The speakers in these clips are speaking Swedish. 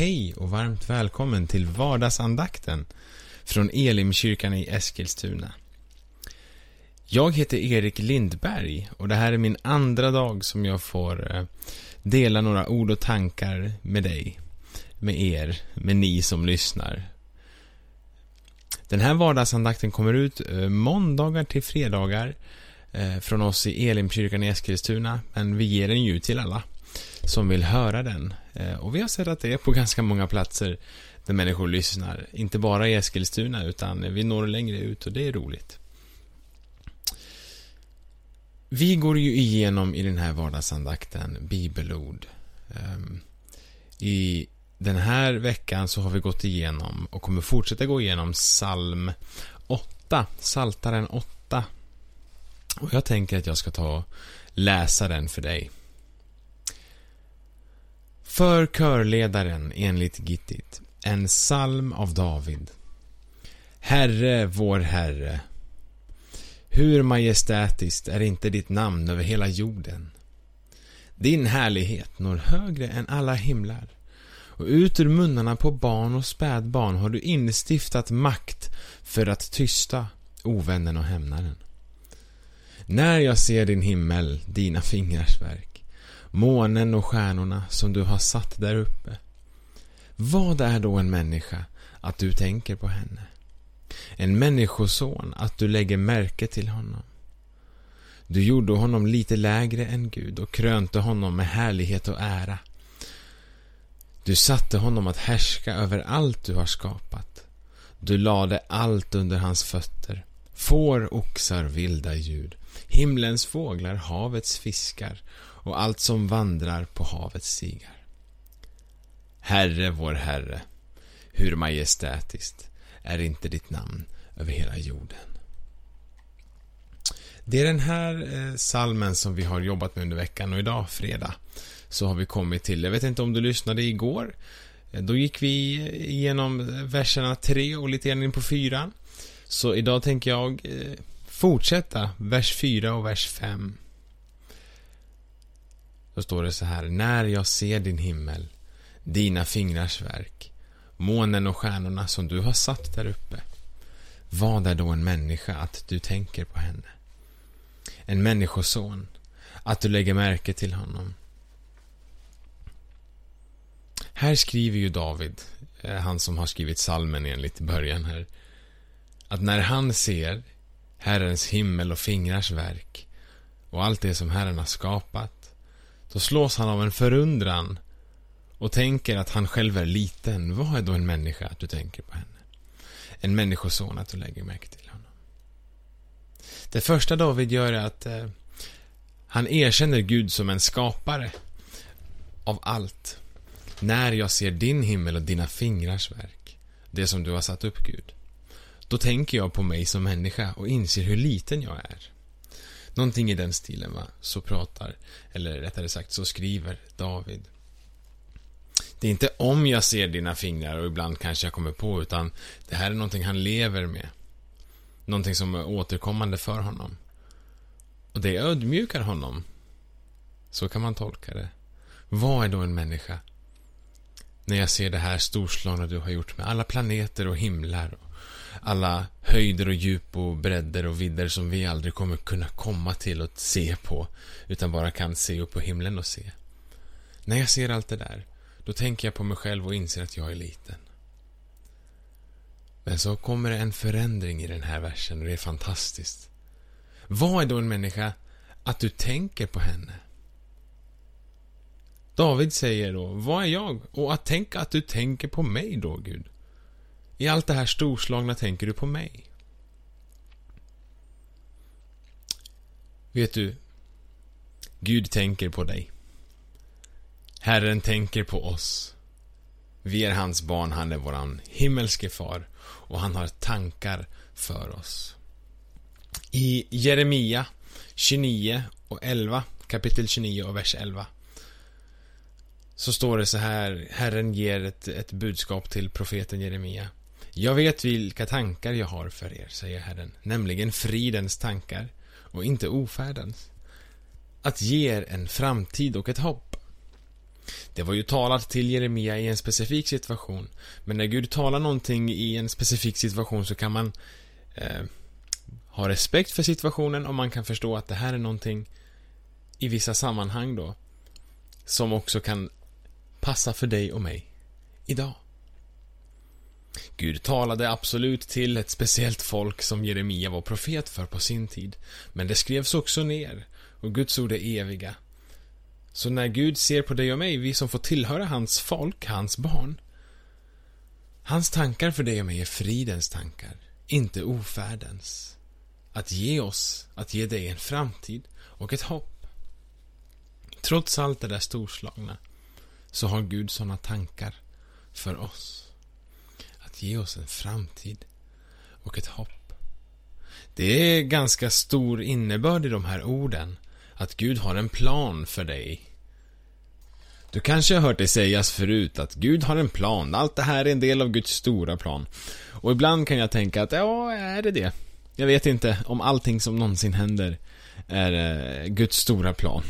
Hej och varmt välkommen till vardagsandakten från Elimkyrkan i Eskilstuna. Jag heter Erik Lindberg och det här är min andra dag som jag får eh, dela några ord och tankar med dig, med er, med ni som lyssnar. Den här vardagsandakten kommer ut eh, måndagar till fredagar eh, från oss i Elimkyrkan i Eskilstuna, men vi ger den ju till alla som vill höra den. Eh, och vi har sett att det är på ganska många platser där människor lyssnar. Inte bara i Eskilstuna, utan vi når längre ut och det är roligt. Vi går ju igenom i den här vardagsandakten bibelord. Ehm, I den här veckan så har vi gått igenom och kommer fortsätta gå igenom psalm 8, Saltaren 8. Och jag tänker att jag ska ta och läsa den för dig. För körledaren enligt Gittit, en psalm av David. Herre, vår Herre. Hur majestätiskt är inte ditt namn över hela jorden? Din härlighet når högre än alla himlar. Och ut ur munnarna på barn och spädbarn har du instiftat makt för att tysta ovännen och hämnaren. När jag ser din himmel, dina fingrars verk, månen och stjärnorna som du har satt där uppe. Vad är då en människa att du tänker på henne? En människoson att du lägger märke till honom. Du gjorde honom lite lägre än Gud och krönte honom med härlighet och ära. Du satte honom att härska över allt du har skapat. Du lade allt under hans fötter. Får, oxar, vilda djur, himlens fåglar, havets fiskar och allt som vandrar på havets stigar. Herre, vår Herre, hur majestätiskt är inte ditt namn över hela jorden. Det är den här eh, salmen som vi har jobbat med under veckan och idag, fredag, så har vi kommit till. Jag vet inte om du lyssnade igår. Eh, då gick vi igenom verserna 3 och lite grann in på 4. Så idag tänker jag eh, fortsätta vers 4 och vers 5. Då står det så här. När jag ser din himmel, dina fingrars verk, månen och stjärnorna som du har satt där uppe. Vad är då en människa att du tänker på henne? En människoson, att du lägger märke till honom. Här skriver ju David, eh, han som har skrivit salmen enligt början här, att när han ser Herrens himmel och fingrars verk och allt det som Herren har skapat då slås han av en förundran och tänker att han själv är liten. Vad är då en människa att du tänker på henne? En människoson att du lägger märke till honom. Det första David gör är att eh, han erkänner Gud som en skapare av allt. När jag ser din himmel och dina fingrars verk, det som du har satt upp Gud, då tänker jag på mig som människa och inser hur liten jag är. Någonting i den stilen, va? Så pratar, eller rättare sagt så skriver David. Det är inte om jag ser dina fingrar och ibland kanske jag kommer på, utan det här är någonting han lever med. Någonting som är återkommande för honom. Och det ödmjukar honom. Så kan man tolka det. Vad är då en människa? När jag ser det här storslagna du har gjort med alla planeter och himlar alla höjder och djup och bredder och vidder som vi aldrig kommer kunna komma till och se på, utan bara kan se upp på himlen och se. När jag ser allt det där, då tänker jag på mig själv och inser att jag är liten. Men så kommer det en förändring i den här versen och det är fantastiskt. Vad är då en människa? Att du tänker på henne. David säger då, vad är jag? Och att tänka att du tänker på mig då, Gud. I allt det här storslagna tänker du på mig. Vet du, Gud tänker på dig. Herren tänker på oss. Vi är hans barn, han är våran himmelske far och han har tankar för oss. I Jeremia 29 och 11, kapitel 29 och vers 11 så står det så här, Herren ger ett, ett budskap till profeten Jeremia. Jag vet vilka tankar jag har för er, säger Herren, nämligen fridens tankar och inte ofärdens. Att ge er en framtid och ett hopp. Det var ju talat till Jeremia i en specifik situation. Men när Gud talar någonting i en specifik situation så kan man eh, ha respekt för situationen och man kan förstå att det här är någonting i vissa sammanhang då som också kan passa för dig och mig idag. Gud talade absolut till ett speciellt folk som Jeremia var profet för på sin tid. Men det skrevs också ner och Guds ord är eviga. Så när Gud ser på dig och mig, vi som får tillhöra hans folk, hans barn. Hans tankar för dig och mig är fridens tankar, inte ofärdens. Att ge oss, att ge dig en framtid och ett hopp. Trots allt det där storslagna, så har Gud sådana tankar för oss. Att ge oss en framtid och ett hopp. Det är ganska stor innebörd i de här orden att Gud har en plan för dig. Du kanske har hört det sägas förut att Gud har en plan, allt det här är en del av Guds stora plan. Och ibland kan jag tänka att, ja, är det det? Jag vet inte om allting som någonsin händer är eh, Guds stora plan.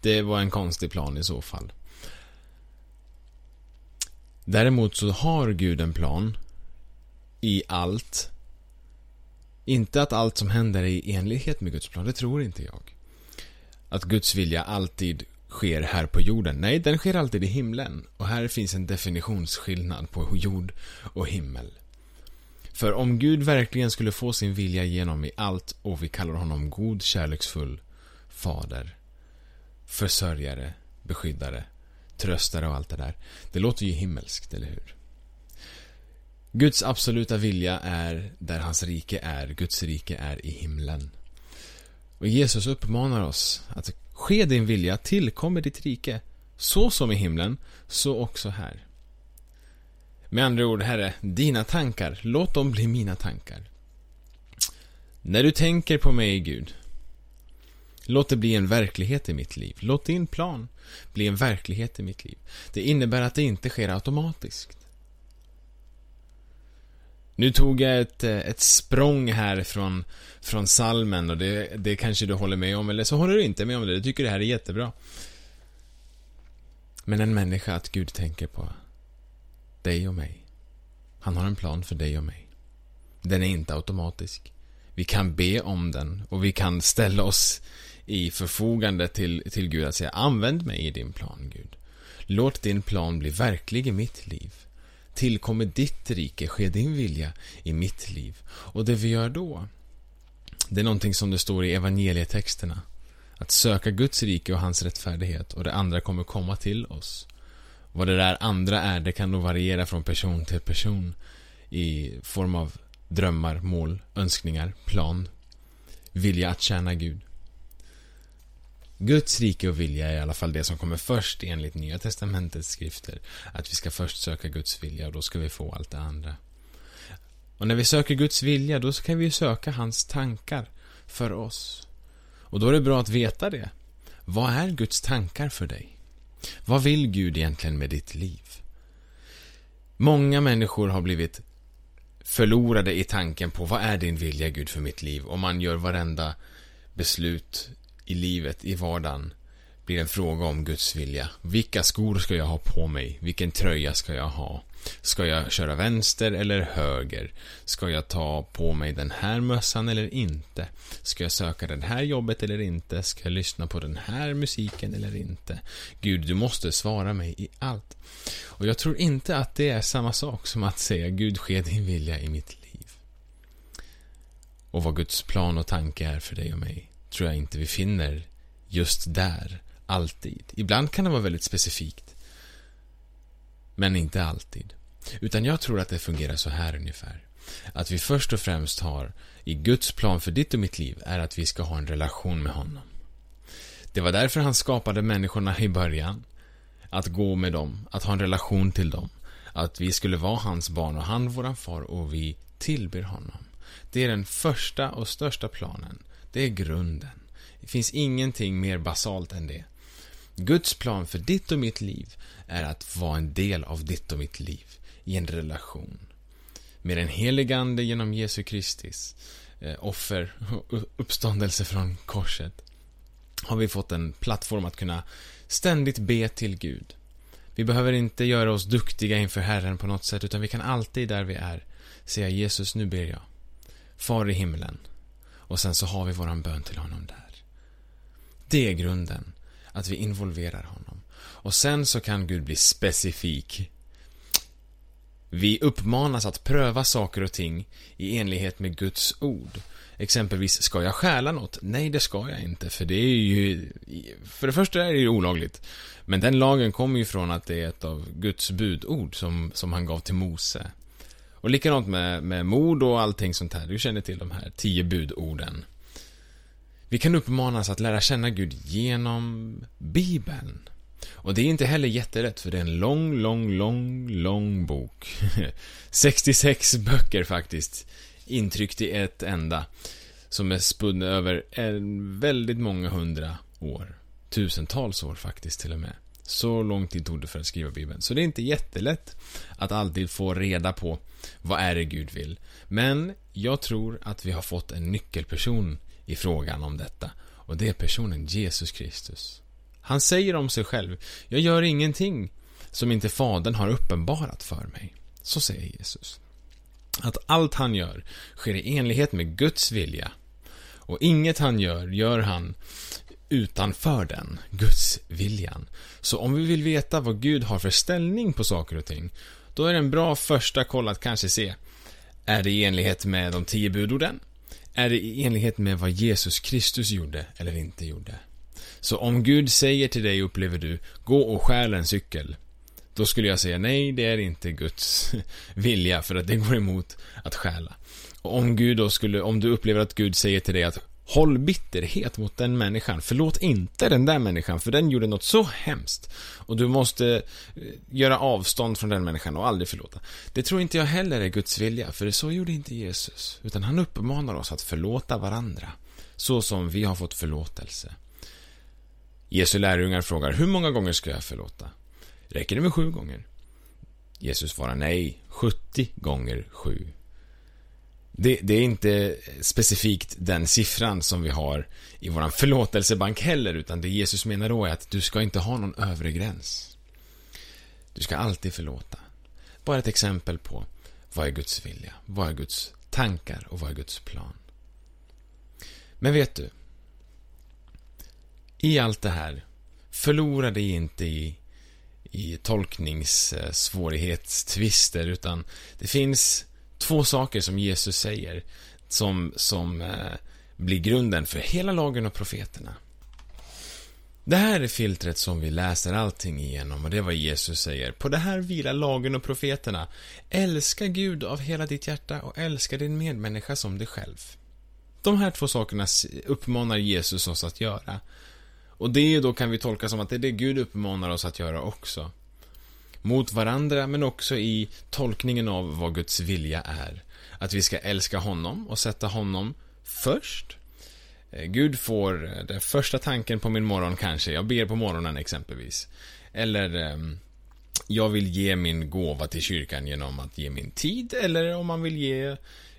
Det var en konstig plan i så fall. Däremot så har Gud en plan i allt. Inte att allt som händer är i enlighet med Guds plan, det tror inte jag att Guds vilja alltid sker här på jorden. Nej, den sker alltid i himlen. Och här finns en definitionsskillnad på jord och himmel. För om Gud verkligen skulle få sin vilja igenom i allt och vi kallar honom god, kärleksfull fader, försörjare, beskyddare, tröstare och allt det där. Det låter ju himmelskt, eller hur? Guds absoluta vilja är där hans rike är. Guds rike är i himlen. Och Jesus uppmanar oss att ske din vilja, tillkommer ditt rike. Så som i himlen, så också här. Med andra ord, Herre, dina tankar, låt dem bli mina tankar. När du tänker på mig, Gud, låt det bli en verklighet i mitt liv. Låt din plan bli en verklighet i mitt liv. Det innebär att det inte sker automatiskt. Nu tog jag ett, eh, ett språng här från, från salmen och det, det kanske du håller med om, eller så håller du inte med om det. Du tycker det här är jättebra. Men en människa att Gud tänker på dig och mig. Han har en plan för dig och mig. Den är inte automatisk. Vi kan be om den och vi kan ställa oss i förfogande till, till Gud att säga använd mig i din plan, Gud. Låt din plan bli verklig i mitt liv tillkommer ditt rike, ske din vilja i mitt liv. Och det vi gör då, det är någonting som det står i evangelietexterna. Att söka Guds rike och hans rättfärdighet och det andra kommer komma till oss. Vad det där andra är, det kan nog variera från person till person i form av drömmar, mål, önskningar, plan, vilja att tjäna Gud. Guds rike och vilja är i alla fall det som kommer först enligt Nya Testamentets skrifter. Att vi ska först söka Guds vilja och då ska vi få allt det andra. Och när vi söker Guds vilja, då kan vi söka hans tankar för oss. Och då är det bra att veta det. Vad är Guds tankar för dig? Vad vill Gud egentligen med ditt liv? Många människor har blivit förlorade i tanken på vad är din vilja Gud för mitt liv? Och man gör varenda beslut i livet, i vardagen, blir en fråga om Guds vilja. Vilka skor ska jag ha på mig? Vilken tröja ska jag ha? Ska jag köra vänster eller höger? Ska jag ta på mig den här mössan eller inte? Ska jag söka det här jobbet eller inte? Ska jag lyssna på den här musiken eller inte? Gud, du måste svara mig i allt. Och jag tror inte att det är samma sak som att säga Gud, ske din vilja i mitt liv. Och vad Guds plan och tanke är för dig och mig tror jag inte vi finner just där, alltid. Ibland kan det vara väldigt specifikt. Men inte alltid. Utan jag tror att det fungerar så här ungefär. Att vi först och främst har, i Guds plan för ditt och mitt liv, är att vi ska ha en relation med honom. Det var därför han skapade människorna i början. Att gå med dem, att ha en relation till dem. Att vi skulle vara hans barn och han våran far och vi tillber honom. Det är den första och största planen. Det är grunden. Det finns ingenting mer basalt än det. Guds plan för ditt och mitt liv är att vara en del av ditt och mitt liv i en relation. Med den heligande genom Jesu Kristis eh, offer och uppståndelse från korset. har vi fått en plattform att kunna ständigt be till Gud. Vi behöver inte göra oss duktiga inför Herren på något sätt, utan vi kan alltid där vi är säga Jesus, nu ber jag. Far i himlen. Och sen så har vi våran bön till honom där. Det är grunden. Att vi involverar honom. Och sen så kan Gud bli specifik. Vi uppmanas att pröva saker och ting i enlighet med Guds ord. Exempelvis, ska jag stjäla något? Nej, det ska jag inte, för det är ju... För det första är det ju olagligt. Men den lagen kommer ju från att det är ett av Guds budord som, som han gav till Mose. Och likadant med, med mord och allting sånt här. Du känner till de här tio budorden. Vi kan uppmanas att lära känna Gud genom Bibeln. Och det är inte heller jätterätt, för det är en lång, lång, lång, lång bok. 66 böcker faktiskt, intryckt i ett enda. Som är spunna över väldigt många hundra år. Tusentals år faktiskt till och med. Så lång tid tog det för att skriva Bibeln. Så det är inte jättelätt att alltid få reda på vad är det Gud vill. Men jag tror att vi har fått en nyckelperson i frågan om detta. Och det är personen Jesus Kristus. Han säger om sig själv, jag gör ingenting som inte Fadern har uppenbarat för mig. Så säger Jesus. Att allt han gör sker i enlighet med Guds vilja. Och inget han gör, gör han utanför den, Guds viljan. Så om vi vill veta vad Gud har för ställning på saker och ting, då är det en bra första koll att kanske se, är det i enlighet med de tio budorden? Är det i enlighet med vad Jesus Kristus gjorde eller inte gjorde? Så om Gud säger till dig, upplever du, gå och stjäl en cykel. Då skulle jag säga nej, det är inte Guds vilja, för att det går emot att stjäla. Och om Gud då skulle, om du upplever att Gud säger till dig att Håll bitterhet mot den människan. Förlåt inte den där människan, för den gjorde något så hemskt. Och du måste eh, göra avstånd från den människan och aldrig förlåta. Det tror inte jag heller är Guds vilja, för så gjorde inte Jesus. Utan han uppmanar oss att förlåta varandra. Så som vi har fått förlåtelse. Jesu lärjungar frågar, hur många gånger ska jag förlåta? Räcker det med sju gånger? Jesus svarar nej, 70 gånger sju. Det, det, är inte specifikt den siffran som vi har i vår förlåtelsebank heller, utan det Jesus menar då är att du ska inte ha någon övre gräns. Du ska alltid förlåta. Bara ett exempel på vad är Guds vilja, vad är Guds tankar och vad är Guds plan. Men vet du? I allt det här, förlora dig inte i, i tolkningssvårighetstvister, utan det finns två saker som Jesus säger som, som eh, blir grunden för hela lagen och profeterna. Det här är filtret som vi läser allting igenom och det är vad Jesus säger. På det här vilar lagen och profeterna. Älska Gud av hela ditt hjärta och älska din medmänniska som dig själv. De här två sakerna uppmanar Jesus oss att göra. Och det då kan vi tolka som att det är det Gud uppmanar oss att göra också mot varandra men också i tolkningen av vad Guds vilja är. Att vi ska älska honom och sätta honom först. Eh, Gud får eh, den första tanken på min morgon kanske, jag ber på morgonen exempelvis. Eller ehm, jag vill ge min gåva till kyrkan genom att ge min tid eller om man vill ge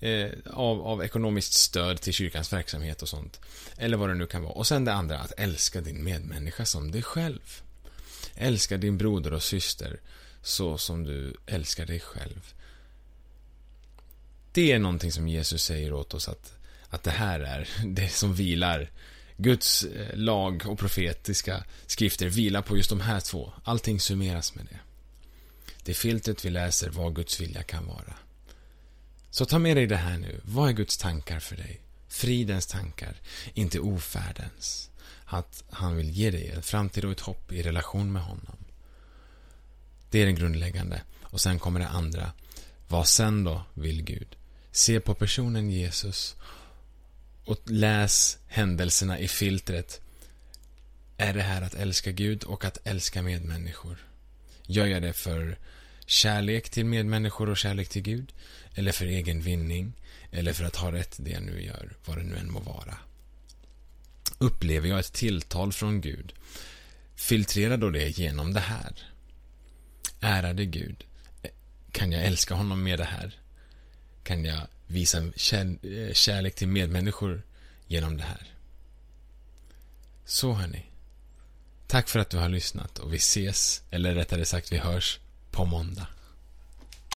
eh, av, av ekonomiskt stöd till kyrkans verksamhet och sånt. Eller vad det nu kan vara. Och sen det andra, att älska din medmänniska som dig själv. Älska din broder och syster så som du älskar dig själv. Det är någonting som Jesus säger åt oss att, att det här är det som vilar. Guds eh, lag och profetiska skrifter vilar på just de här två. Allting summeras med det. Det filtret vi läser vad Guds vilja kan vara. Så ta med dig det här nu. Vad är Guds tankar för dig? Fridens tankar, inte ofärdens att han vill ge dig en framtid och ett hopp i relation med honom. Det är den grundläggande. Och sen kommer det andra. Vad sen då vill Gud? Se på personen Jesus och läs händelserna i filtret. Är det här att älska Gud och att älska medmänniskor? Gör jag det för kärlek till medmänniskor och kärlek till Gud? Eller för egen vinning? Eller för att ha rätt det jag nu gör, vad det nu än må vara? Upplever jag ett tilltal från Gud, filtrera då det genom det här. Ärade Gud, kan jag älska honom med det här? Kan jag visa kär, eh, kärlek till medmänniskor genom det här? Så hörni. Tack för att du har lyssnat och vi ses, eller rättare sagt vi hörs, på måndag.